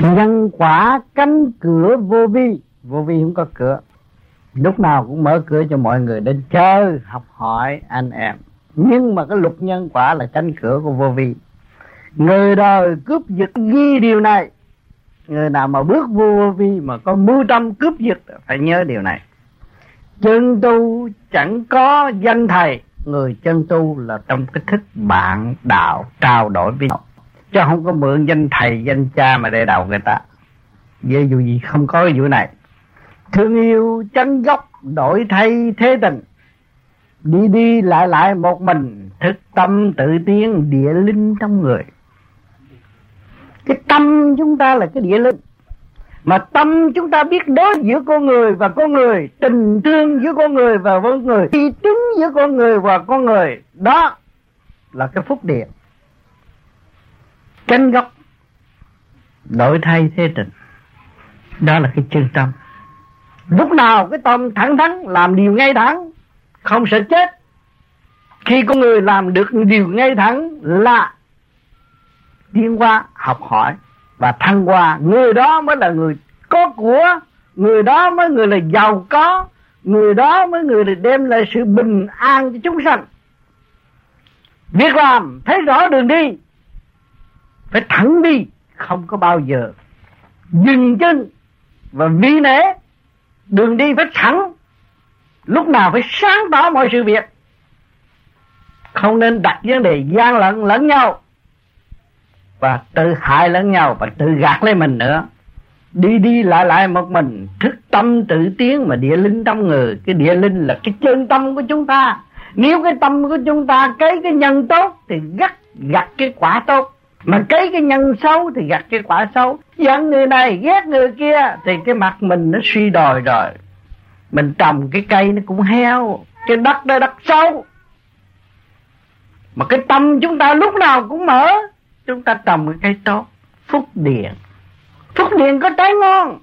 nhân quả cánh cửa vô vi. Vô vi không có cửa. Lúc nào cũng mở cửa cho mọi người đến chơi học hỏi anh em. Nhưng mà cái luật nhân quả là cánh cửa của vô vi. Người đời cướp giật ghi điều này. Người nào mà bước vô vô vi mà có mưu tâm cướp giật, phải nhớ điều này. Chân tu chẳng có danh thầy. Người chân tu là trong cái thức bạn đạo trao đổi với nhau chứ không có mượn danh thầy, danh cha mà để đầu người ta. Về dù gì không có cái vụ này. Thương yêu chân gốc, đổi thay thế tình. Đi đi lại lại một mình, thức tâm tự tiến, địa linh trong người. Cái tâm chúng ta là cái địa linh. Mà tâm chúng ta biết đối giữa con người và con người, tình thương giữa con người và con người uy tín giữa con người và con người, đó là cái phúc điện canh gốc. Đổi thay thế tình. Đó là cái chân tâm. Lúc nào cái tâm thẳng thắn, làm điều ngay thẳng, không sợ chết. Khi con người làm được điều ngay thẳng là tiến qua học hỏi và thăng hoa người đó mới là người có của, người đó mới người là giàu có, người đó mới người là đem lại sự bình an cho chúng sanh. Việc làm, thấy rõ đường đi phải thẳng đi, không có bao giờ dừng chân và vi nể đường đi phải thẳng, lúc nào phải sáng tỏ mọi sự việc. Không nên đặt vấn đề gian lận lẫn nhau và tự hại lẫn nhau và tự gạt lấy mình nữa. Đi đi lại lại một mình, thức tâm tự tiến mà địa linh trong người. Cái địa linh là cái chân tâm của chúng ta. Nếu cái tâm của chúng ta cái cái nhân tốt thì gắt gặt cái quả tốt mà cấy cái nhân xấu thì gặt cái quả xấu. Giận người này, ghét người kia, thì cái mặt mình nó suy đồi rồi mình trồng cái cây nó cũng heo, cái đất đó đất sâu mà cái tâm chúng ta lúc nào cũng mở, chúng ta trồng cái cây tốt. Phúc điện phúc điện có trái ngon.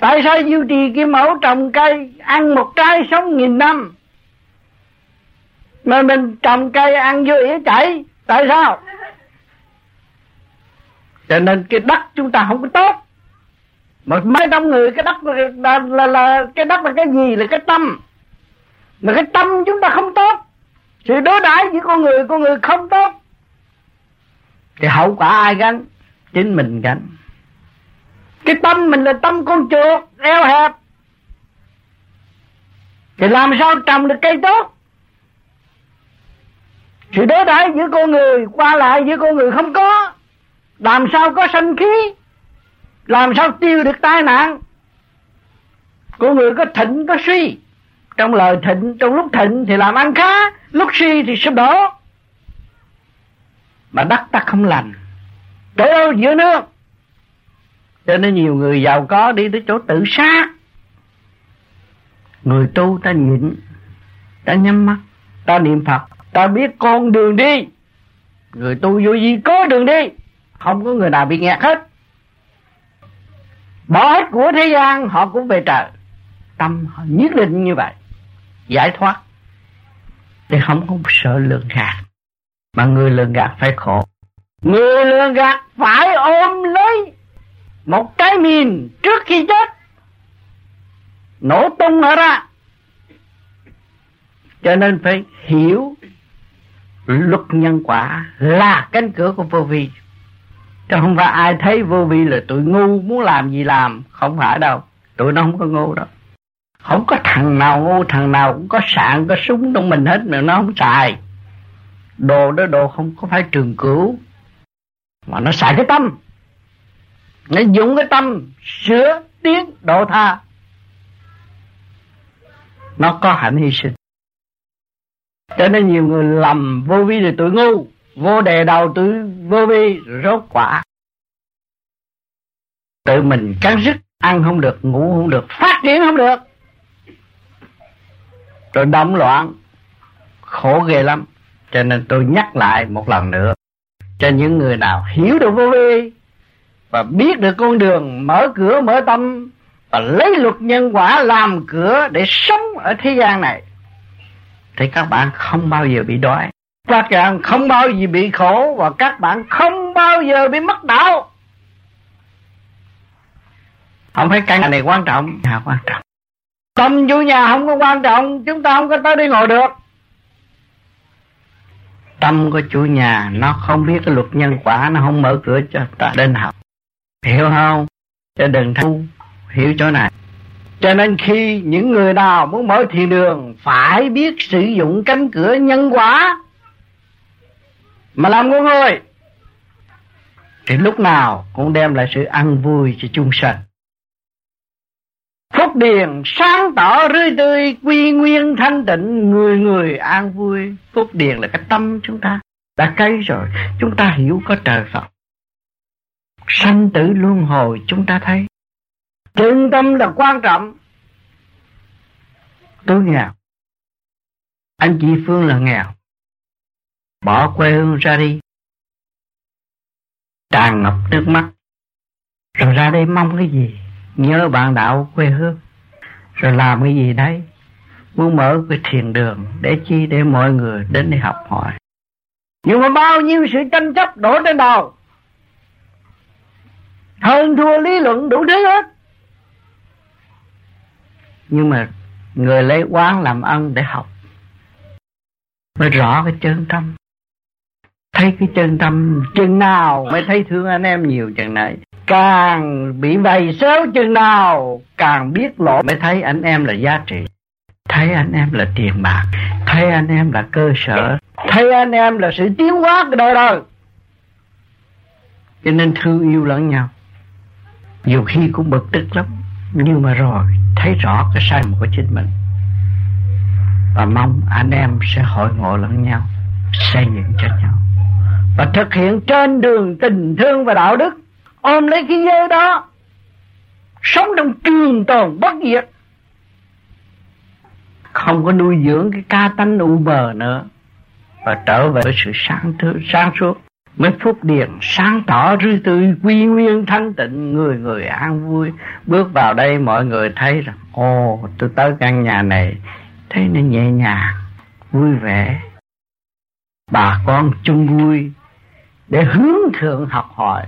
Tại sao duy trì cái mẫu trồng cây ăn một trái sống nghìn năm? Mà mình trồng cây ăn vô ỉa chảy, tại sao? Cho nên cái đất chúng ta không có tốt. Mà mấy trăm người cái đất là, là, là, là cái đất là cái gì là cái tâm. Mà cái tâm chúng ta không tốt. Sự đối đãi với con người con người không tốt. Thì hậu quả ai gánh? Chính mình gánh. Cái tâm mình là tâm con chuột eo hẹp. Thì làm sao trồng được cây tốt? Sự đối đãi giữa con người qua lại giữa con người không có làm sao có sanh khí? Làm sao tiêu được tai nạn? Của người có thịnh, có suy. Trong lời thịnh, trong lúc thịnh thì làm ăn khá, lúc suy thì sụp đổ. Mà đất ta không lành, chỗ đâu giữa nước? Cho nên nhiều người giàu có đi tới chỗ tự sát. Người tu ta nhịn, ta nhắm mắt, ta niệm phật, ta biết con đường đi. Người tu vô gì có đường đi không có người nào bị nghẹt hết. Bỏ hết của thế gian, họ cũng về trời. Tâm họ nhất định như vậy. Giải thoát. Thì không có sợ lường gạt. Mà người lường gạt phải khổ. Người lường gạt phải ôm lấy một cái mìn trước khi chết. Nổ tung nó ra. Cho nên phải hiểu luật nhân quả là cánh cửa của vô vi chứ không phải ai thấy vô vi là tụi ngu, muốn làm gì làm, không phải đâu. Tụi nó không có ngu đâu. Không có thằng nào ngu, thằng nào cũng có sạn, có súng trong mình hết, mà nó không xài. Đồ đó đồ không có phải trường cửu mà nó xài cái tâm. Nó dùng cái tâm sửa tiến độ tha. Nó có hạnh hy sinh. Cho nên nhiều người lầm vô vi là tụi ngu vô đề đầu tư, vô vi, rốt quả. Tự mình cắn rứt, ăn không được, ngủ không được, phát triển không được. Rồi động loạn, khổ ghê lắm. Cho nên tôi nhắc lại một lần nữa. Cho những người nào hiểu được vô vi và biết được con đường mở cửa, mở tâm và lấy luật nhân quả làm cửa để sống ở thế gian này, thì các bạn không bao giờ bị đói các bạn không bao giờ bị khổ và các bạn không bao giờ bị mất đạo. Không phải căn này quan trọng. Nhà quan trọng. Tâm vô nhà không có quan trọng, chúng ta không có tới đi ngồi được. Tâm của chủ nhà, nó không biết cái luật nhân quả, nó không mở cửa cho ta đến học. Hiểu không? Cho đừng thu hiểu chỗ này. Cho nên khi những người nào muốn mở thiền đường, phải biết sử dụng cánh cửa nhân quả mà làm con người thì lúc nào cũng đem lại sự ăn vui cho chung sanh. Phúc điền sáng tỏ rươi tươi, quy nguyên thanh tịnh, người người an vui. Phúc điền là cái tâm chúng ta đã cây rồi, chúng ta hiểu có trời Phật. Sanh tử luân hồi chúng ta thấy. Chân tâm là quan trọng. Tôi nghèo. Anh chị Phương là nghèo bỏ quê hương ra đi. Tràn ngập nước mắt. Rồi ra đây mong cái gì? Nhớ bạn đạo quê hương. Rồi làm cái gì đấy? Muốn mở cái thiền đường để chi để mọi người đến để học hỏi. Nhưng mà bao nhiêu sự tranh chấp đổ trên đầu. Hơn thua lý luận đủ thứ hết. Nhưng mà người lấy quán làm ân để học. Mới rõ cái chân tâm thấy cái chân tâm chừng nào mới thấy thương anh em nhiều chừng này. Càng bị vầy xéo chừng nào, càng biết lộ mới thấy anh em là giá trị. Thấy anh em là tiền bạc, thấy anh em là cơ sở, thấy anh em là sự tiến hóa của đời đời. Cho nên thương yêu lẫn nhau. Nhiều khi cũng bực tức lắm, nhưng mà rồi thấy rõ cái sai của chính mình. Và mong anh em sẽ hội ngộ lẫn nhau, xây dựng cho nhau và thực hiện trên đường tình thương và đạo đức. Ôm lấy cái giới đó. Sống trong trường tồn bất diệt. Không có nuôi dưỡng cái ca tánh u mờ nữa. Và trở về với sự sáng thứ, sáng suốt. Mới phúc điền sáng tỏ rư tư quy nguyên thanh tịnh, người người an vui. Bước vào đây mọi người thấy rằng ồ, tôi tới căn nhà này. Thấy nó nhẹ nhàng, vui vẻ. Bà con chung vui để hướng thượng học hỏi.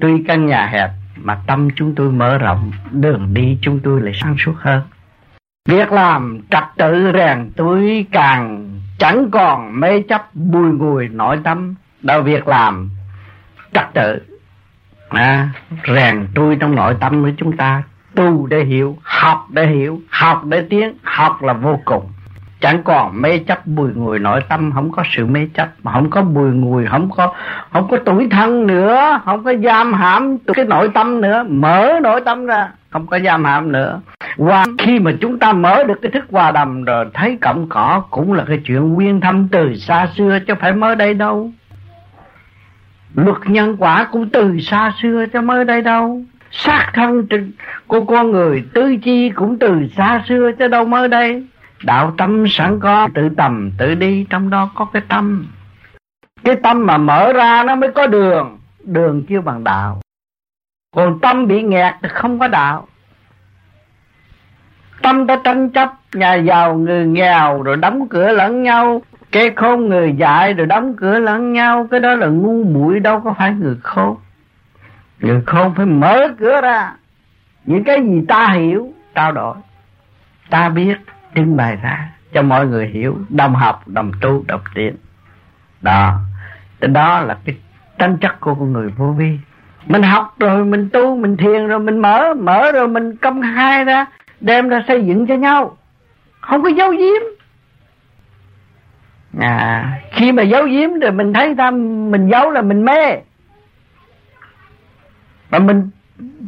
Tuy căn nhà hẹp mà tâm chúng tôi mở rộng đường đi chúng tôi lại sáng suốt hơn. Việc làm trật tự rèn túi càng chẳng còn mê chấp bùi ngùi nội tâm. Đâu việc làm trật tự à, rèn tôi trong nội tâm của chúng ta. Tu để hiểu học để hiểu học để tiến học là vô cùng chẳng còn mê chấp bùi ngùi nội tâm, không có sự mê chấp, mà không có bùi ngùi không có không có tuổi thân nữa, không có giam hãm cái nội tâm nữa, mở nội tâm ra, không có giam hãm nữa. Và khi mà chúng ta mở được cái thức hòa đầm rồi, thấy cọng cỏ cũng là cái chuyện nguyên thâm từ xa xưa, chứ phải mới đây đâu. Luật nhân quả cũng từ xa xưa cho mới đây đâu. Xác thân của con người tư chi cũng từ xa xưa cho đâu mới đây đạo tâm sẵn có, tự tầm tự đi, trong đó có cái tâm. Cái tâm mà mở ra nó mới có đường đường kêu bằng đạo. Còn tâm bị nghẹt thì không có đạo. Tâm đã tranh chấp, nhà giàu người nghèo rồi đóng cửa lẫn nhau cái khôn người dại rồi đóng cửa lẫn nhau, cái đó là ngu muội, đâu có phải người khôn. Người khôn phải mở cửa ra. Những cái gì ta hiểu, trao đổi. Ta biết trưng bày ra cho mọi người hiểu đồng học đồng tu đồng tiến. Đó. Đó là cái tranh chất của con người vô vi. Mình học rồi, mình tu, mình thiền rồi, mình mở mở rồi mình công khai ra, đem ra xây dựng cho nhau. Không có giấu giếm. À khi mà giấu giếm rồi mình thấy ta, mình giấu là mình mê. Mà mình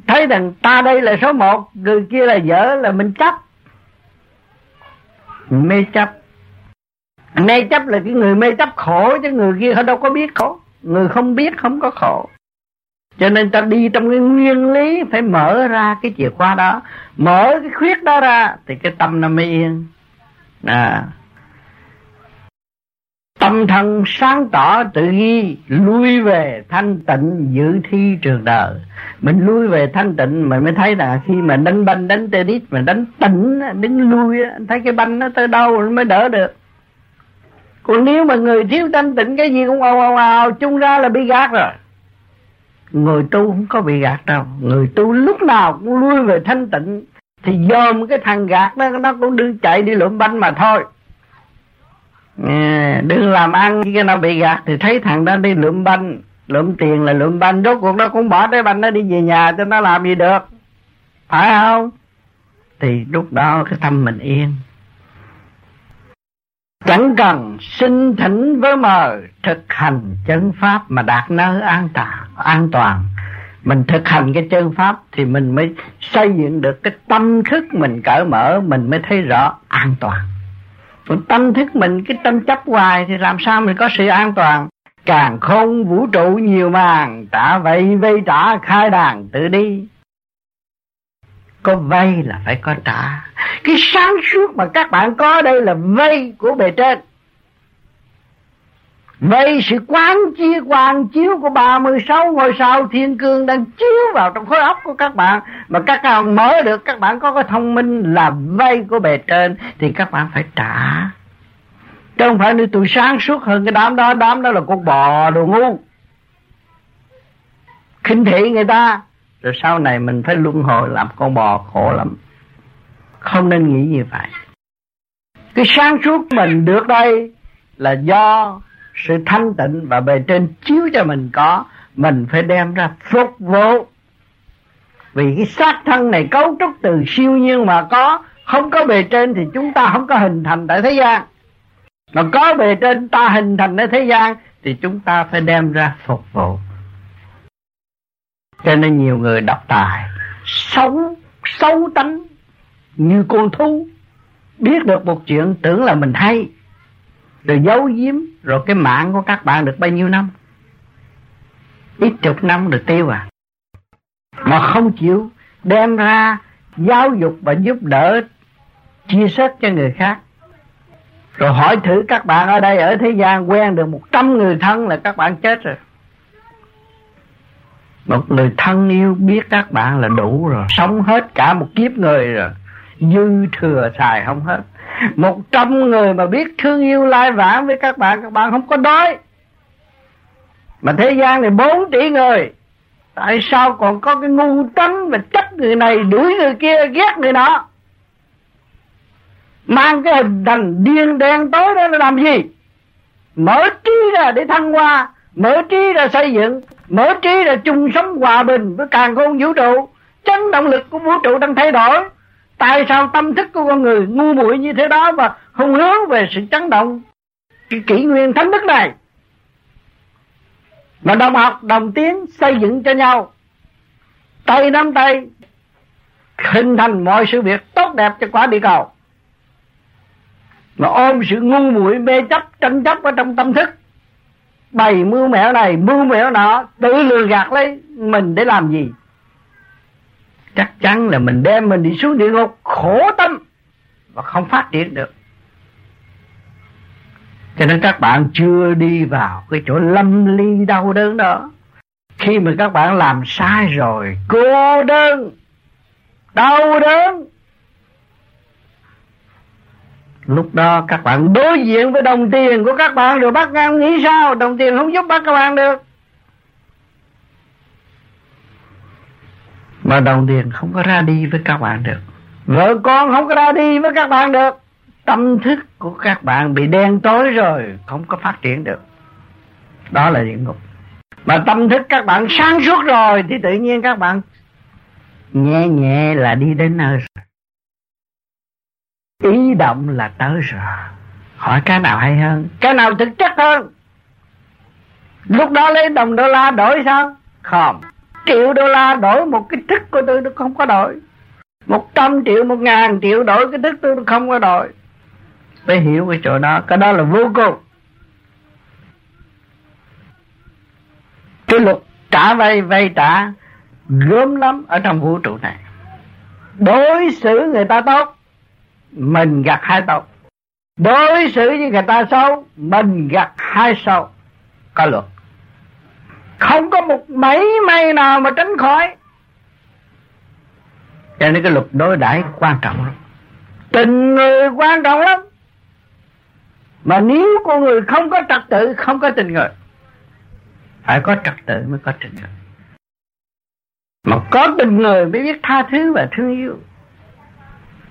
thấy rằng ta đây là số một, người kia là dở là mình chấp mê chấp. Mê chấp là cái người mê chấp khổ chứ người kia họ đâu có biết khổ. Người không biết không có khổ. Cho nên ta đi trong cái nguyên lý phải mở ra cái chìa khóa đó. Mở cái khuyết đó ra thì cái tâm nó mới yên. À tâm thân sáng tỏ tự nhi, lui về thanh tịnh dự thi trường đời. Mình lui về thanh tịnh mình mới thấy là khi mà đánh banh đánh tennis mà đánh tỉnh đứng lui thấy cái banh nó tới đâu mới đỡ được. Còn nếu mà người thiếu thanh tịnh cái gì cũng ào ào ào chung ra là bị gạt rồi. Người tu không có bị gạt đâu. Người tu lúc nào cũng lui về thanh tịnh thì dòm cái thằng gạt nó nó cũng đương chạy đi lượm banh mà thôi đừng làm ăn cái nào bị gạt thì thấy thằng đó đi lượm banh lượm tiền là lượm banh, rốt cuộc nó cũng bỏ cái banh nó đi về nhà cho nó làm gì được. Phải không? Thì lúc đó cái tâm mình yên. Chẳng cần sinh thỉnh với mờ thực hành chân pháp mà đạt nơi an toàn an toàn. Mình thực hành cái chân pháp thì mình mới xây dựng được cái tâm thức mình cởi mở mình mới thấy rõ an toàn còn tâm thức mình, cái tâm chấp hoài thì làm sao mình có sự an toàn? Càng không vũ trụ nhiều màn trả vậy vây trả khai đàn tự đi. Có vay là phải có trả cái sáng suốt mà các bạn có đây là vay của bề trên. Vậy sự quán chia quang chiếu của 36 ngôi sao thiên cương đang chiếu vào trong khối óc của các bạn mà các bạn mở được các bạn có cái thông minh là vay của bề trên thì các bạn phải trả. Chứ không phải nếu tôi sáng suốt hơn cái đám đó, đám đó là con bò đồ ngu. khinh thị người ta rồi sau này mình phải luân hồi làm con bò khổ lắm không nên nghĩ như vậy cái sáng suốt mình được đây là do sự thanh tịnh và bề trên chiếu cho mình có, mình phải đem ra phục vụ. Vì cái xác thân này cấu trúc từ siêu nhiên mà có, không có bề trên thì chúng ta không có hình thành tại thế gian. Mà có bề trên ta hình thành ở thế gian thì chúng ta phải đem ra phục vụ. Cho nên nhiều người độc tài xấu xấu tánh như con thú biết được một chuyện tưởng là mình hay rồi giấu giếm, rồi cái mạng của các bạn được bao nhiêu năm? Ít chục năm được tiêu à. Mà không chịu đem ra giáo dục và giúp đỡ, chia sẻ cho người khác. Rồi hỏi thử các bạn ở đây, ở thế gian quen được một trăm người thân là các bạn chết rồi. Một người thân yêu biết các bạn là đủ rồi, sống hết cả một kiếp người rồi dư thừa xài không hết. Một trăm người mà biết thương yêu lai vãng với các bạn các bạn không có đói. Mà thế gian này bốn tỷ người, tại sao còn có cái ngu tánh và trách người này, đuổi người kia, ghét người nọ? Mang cái hình thành điên đen tối đó là làm gì? Mở trí ra để thăng hoa, mở trí ra xây dựng, mở trí ra chung sống hòa bình với càng khôn vũ trụ. Chấn động lực của vũ trụ đang thay đổi tại sao tâm thức của con người ngu muội như thế đó và không hướng về sự chấn động? Cái kỷ nguyên thánh đức này. Mà đồng học, đồng tiến xây dựng cho nhau. Tay nắm tay, hình thành mọi sự việc tốt đẹp cho quả địa cầu. Mà ôm sự ngu muội mê chấp, tranh chấp ở trong tâm thức. Bày mưu mẹo này, mưu mẹo nọ, tự lừa gạt lấy mình để làm gì? Chắc chắn là mình đem mình đi xuống địa ngục khổ tâm và không phát triển được. Cho nên các bạn chưa đi vào cái chỗ lâm ly đau đớn đó. Khi mà các bạn làm sai rồi, cô đơn, đau đớn. Lúc đó các bạn đối diện với đồng tiền của các bạn rồi bắt ngang nghĩ sao? Đồng tiền không giúp bắt các bạn được. Mà đồng tiền không có ra đi với các bạn được. Vợ con không có ra đi với các bạn được. Tâm thức của các bạn bị đen tối rồi, không có phát triển được. Đó là địa ngục. Mà tâm thức các bạn sáng suốt rồi, thì tự nhiên các bạn nhẹ nhẹ là đi đến nơi rồi. Ý động là tới rồi. Hỏi cái nào hay hơn? Cái nào thực chất hơn? Lúc đó lấy đồng đô la đổi sao? Không triệu đô la đổi một cái thức của tôi tôi không có đổi. Một trăm triệu, một ngàn triệu đổi cái thức tôi không có đổi. Phải hiểu cái chỗ đó, cái đó là vô cùng. Cái luật trả vay vay trả gớm lắm ở trong vũ trụ này. Đối xử người ta tốt, mình gặt hai tốt. Đối xử với người ta xấu, mình gặt hai xấu. Có luật không có một mấy may nào mà tránh khỏi. Cho nên cái luật đối đãi quan trọng lắm. Tình người quan trọng lắm. Mà nếu con người không có trật tự không có tình người phải có trật tự mới có tình người. Mà có tình người mới biết tha thứ và thương yêu.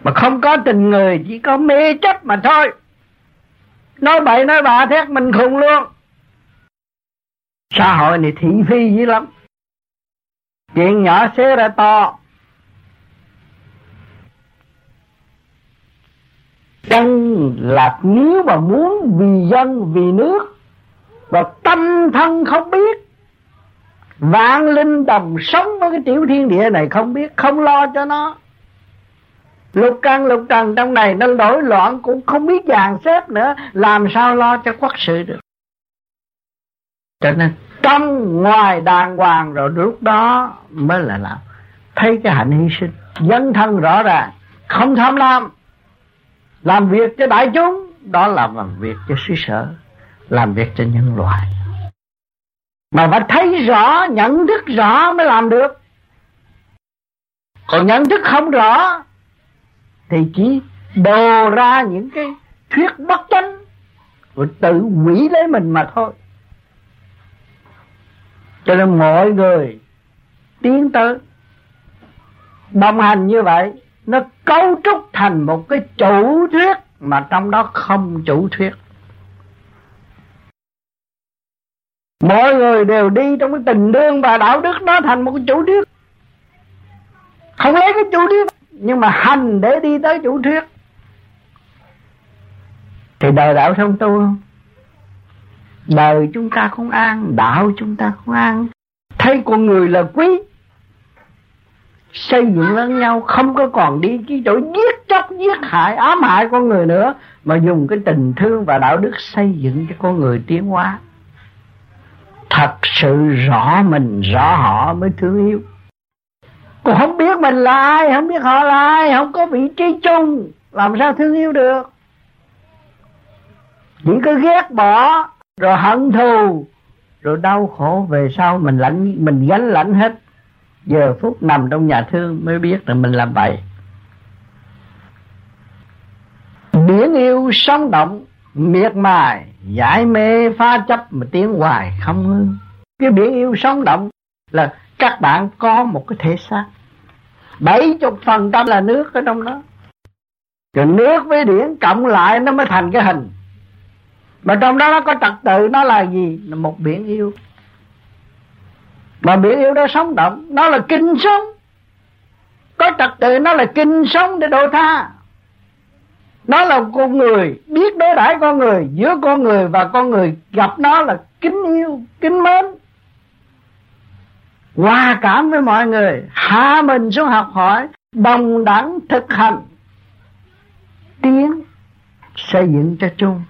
Mà không có tình người chỉ có mê chấp mà thôi. Nói bậy nói bạ thét mình khùng luôn xã hội này thị phi dữ lắm. Chuyện nhỏ xé ra to. Dân là nếu mà muốn vì dân, vì nước. Và tâm thân không biết. Vạn linh đồng sống với cái tiểu thiên địa này không biết, không lo cho nó. Lục căn, lục trần trong này nó đổi loạn cũng không biết dàn xếp nữa. Làm sao lo cho quốc sự được? Cho nên trong ngoài đàng hoàng rồi lúc đó mới là làm. Thấy cái hạnh hy sinh dân thân rõ ràng, không tham lam. Làm việc cho đại chúng, đó là làm việc cho xứ sở, làm việc cho nhân loại. Mà phải thấy rõ, nhận thức rõ mới làm được. Còn nhận thức không rõ, thì chỉ đồ ra những cái thuyết bất chánh rồi tự hủy lấy mình mà thôi cho nên mọi người tiến tới. Đồng hành như vậy, nó cấu trúc thành một cái chủ thuyết mà trong đó không chủ thuyết. Mọi người đều đi trong cái tình đương và đạo đức đó thành một cái chủ thuyết. Không lấy cái chủ thuyết, nhưng mà hành để đi tới chủ thuyết. Thì đời đạo xong tu không? Đời chúng ta không an, đạo chúng ta không an. Thấy con người là quý, xây dựng lẫn nhau, không có còn đi cái chỗ giết chóc, giết hại, ám hại con người nữa, mà dùng cái tình thương và đạo đức xây dựng cho con người tiến hóa. Thật sự rõ mình, rõ họ mới thương yêu. Còn không biết mình là ai, không biết họ là ai, không có vị trí chung, làm sao thương yêu được? Chỉ cái ghét bỏ rồi hận thù. Rồi đau khổ về sau mình lãnh, mình gánh lãnh hết. Giờ phút nằm trong nhà thương mới biết là mình làm vậy biển yêu sống động, miệt mài giải mê pha chấp mà tiếng hoài không ngưng. Cái biển yêu sống động là các bạn có một cái thể xác. Bảy chục phần trăm là nước ở trong đó. Rồi nước với điển cộng lại nó mới thành cái hình mà trong đó nó có trật tự, nó là gì? Là một biển yêu. Mà biển yêu đó sống động, nó là kinh sống. Có trật tự, nó là kinh sống để độ tha. Nó là con người, biết đối đãi con người, giữa con người và con người gặp nó là kính yêu, kính mến. Hòa cảm với mọi người, hạ mình xuống học hỏi, đồng đẳng thực hành. Tiến xây dựng cho chung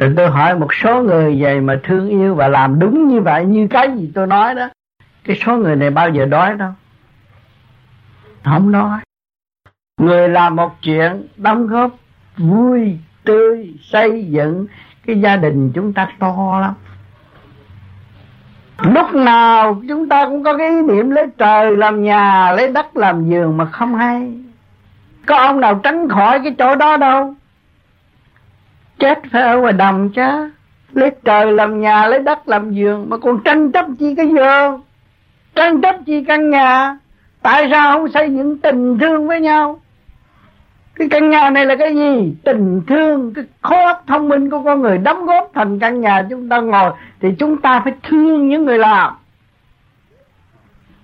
rồi tôi hỏi một số người vậy mà thương yêu và làm đúng như vậy, như cái gì tôi nói đó, cái số người này bao giờ đói đâu? Không nói. Người làm một chuyện đóng góp vui, tươi, xây dựng, cái gia đình chúng ta to lắm. Lúc nào chúng ta cũng có cái ý niệm lấy trời làm nhà, lấy đất làm giường mà không hay. Có ông nào tránh khỏi cái chỗ đó đâu? Chết phải ở ngoài đầm chứ lấy trời làm nhà, lấy đất làm giường mà còn tranh chấp chi cái giường tranh chấp chi căn nhà. Tại sao không xây những tình thương với nhau? Cái căn nhà này là cái gì? Tình thương, cái khối óc thông minh của con người, đóng góp thành căn nhà chúng ta ngồi, thì chúng ta phải thương những người làm.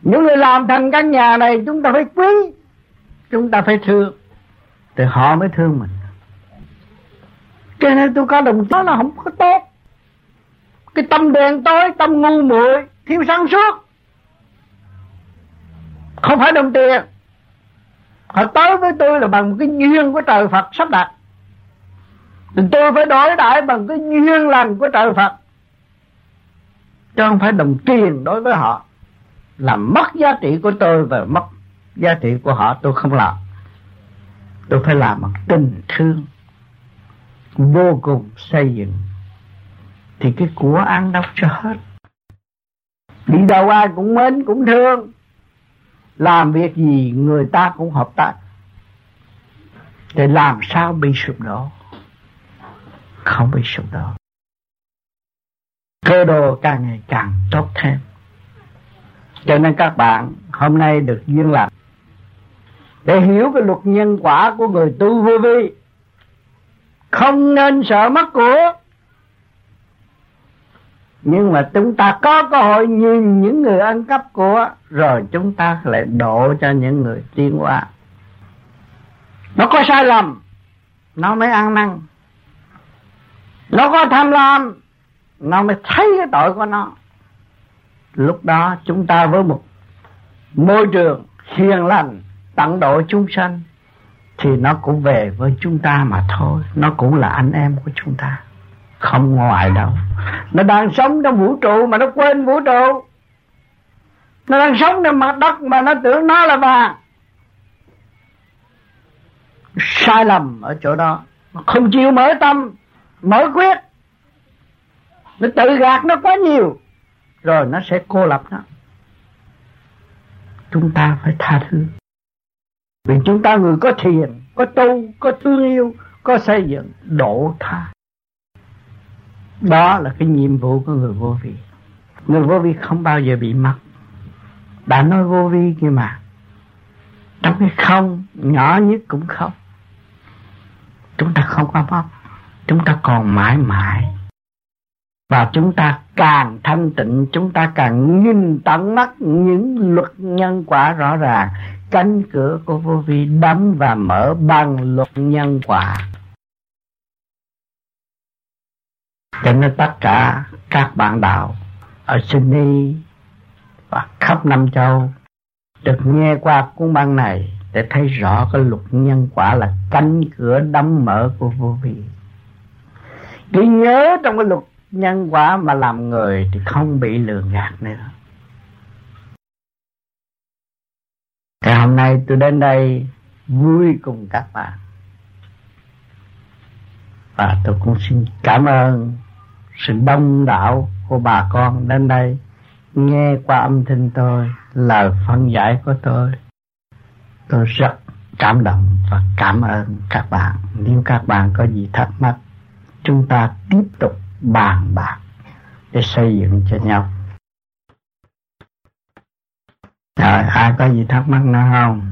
Những người làm thành căn nhà này, chúng ta phải quý, chúng ta phải thương, thì họ mới thương mình cho nên tôi có đồng chí là không có tốt. Cái tâm đèn tối, tâm ngu muội, thiếu sáng suốt. Không phải đồng tiền. Họ tới với tôi là bằng cái duyên của trời Phật sắp đặt. Thì tôi phải đối đãi bằng cái duyên lành của trời Phật. Chứ không phải đồng tiền đối với họ. Làm mất giá trị của tôi và mất giá trị của họ, tôi không làm. Tôi phải làm bằng tình thương vô cùng xây dựng, thì cái của ăn đâu cho hết. Đi đâu ai cũng mến, cũng thương. Làm việc gì người ta cũng hợp tác. Để làm sao bị sụp đổ? Không bị sụp đổ. Cơ đồ càng ngày càng tốt thêm. Cho nên các bạn, hôm nay được duyên lành để hiểu cái luật nhân quả của người tu vô vi không nên sợ mất của. Nhưng mà chúng ta có cơ hội nhìn những người ăn cắp của, rồi chúng ta lại độ cho những người tiến qua nó có sai lầm. Nó mới ăn năn. Nó có tham lam. Nó mới thấy cái tội của nó. Lúc đó chúng ta với một môi trường hiền lành, tận độ chúng sanh thì nó cũng về với chúng ta mà thôi. Nó cũng là anh em của chúng ta. Không ngoài đâu. Nó đang sống trong vũ trụ mà nó quên vũ trụ. Nó đang sống trên mặt đất mà nó tưởng nó là vàng. Sai lầm ở chỗ đó. Không chịu mở tâm, mở quyết. Nó tự gạt nó quá nhiều. Rồi nó sẽ cô lập nó. Chúng ta phải tha thứ vì chúng ta người có thiền, có tu, có thương yêu, có xây dựng độ tha. Đó là cái nhiệm vụ của người vô vi. Người vô vi không bao giờ bị mất. Đã nói vô vi kia mà, trong cái không, nhỏ nhất cũng không. Chúng ta không có mất, chúng ta còn mãi mãi. Và chúng ta càng thanh tịnh, chúng ta càng nhìn tận mắt những luật nhân quả rõ ràng cánh cửa của vô vi đóng và mở bằng luật nhân quả cho nên tất cả các bạn đạo ở Sydney và khắp Nam Châu được nghe qua cuốn băng này để thấy rõ cái luật nhân quả là cánh cửa đóng mở của vô vi. Cứ nhớ trong cái luật nhân quả mà làm người thì không bị lừa gạt nữa. Thì hôm nay tôi đến đây, vui cùng các bạn. Và tôi cũng xin cảm ơn sự đông đảo của bà con đến đây, nghe qua âm thanh tôi, lời phân giải của tôi. Tôi rất cảm động và cảm ơn các bạn. Nếu các bạn có gì thắc mắc, chúng ta tiếp tục bàn bạc để xây dựng cho nhau rồi ai có gì thắc mắc nữa không?